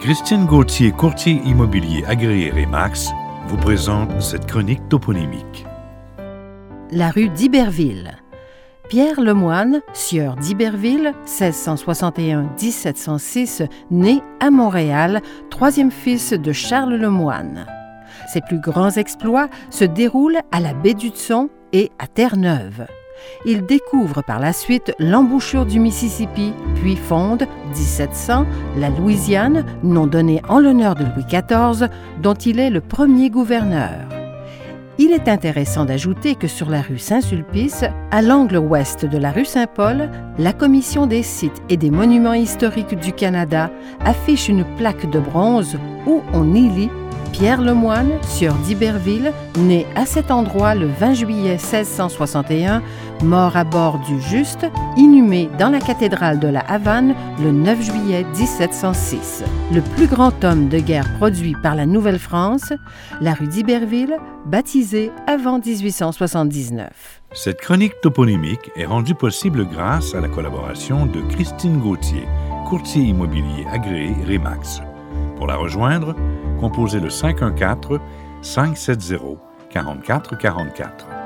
Christine Gauthier, courtier immobilier agréé Remax, vous présente cette chronique toponymique. La rue d'Iberville. Pierre Lemoine, sieur d'Iberville, 1661-1706, né à Montréal, troisième fils de Charles Lemoine. Ses plus grands exploits se déroulent à la baie du Tson et à Terre-Neuve. Il découvre par la suite l'embouchure du Mississippi, puis fonde, 1700, la Louisiane, nom donné en l'honneur de Louis XIV, dont il est le premier gouverneur. Il est intéressant d'ajouter que sur la rue Saint-Sulpice, à l'angle ouest de la rue Saint-Paul, la Commission des sites et des monuments historiques du Canada affiche une plaque de bronze où on y lit Pierre Lemoine, sieur d'Iberville, né à cet endroit le 20 juillet 1661, mort à bord du Juste, inhumé dans la cathédrale de la Havane le 9 juillet 1706. Le plus grand homme de guerre produit par la Nouvelle-France, la rue d'Iberville, baptisée avant 1879. Cette chronique toponymique est rendue possible grâce à la collaboration de Christine Gauthier, courtier immobilier agréé Remax. Pour la rejoindre, composez le 514 570 4444.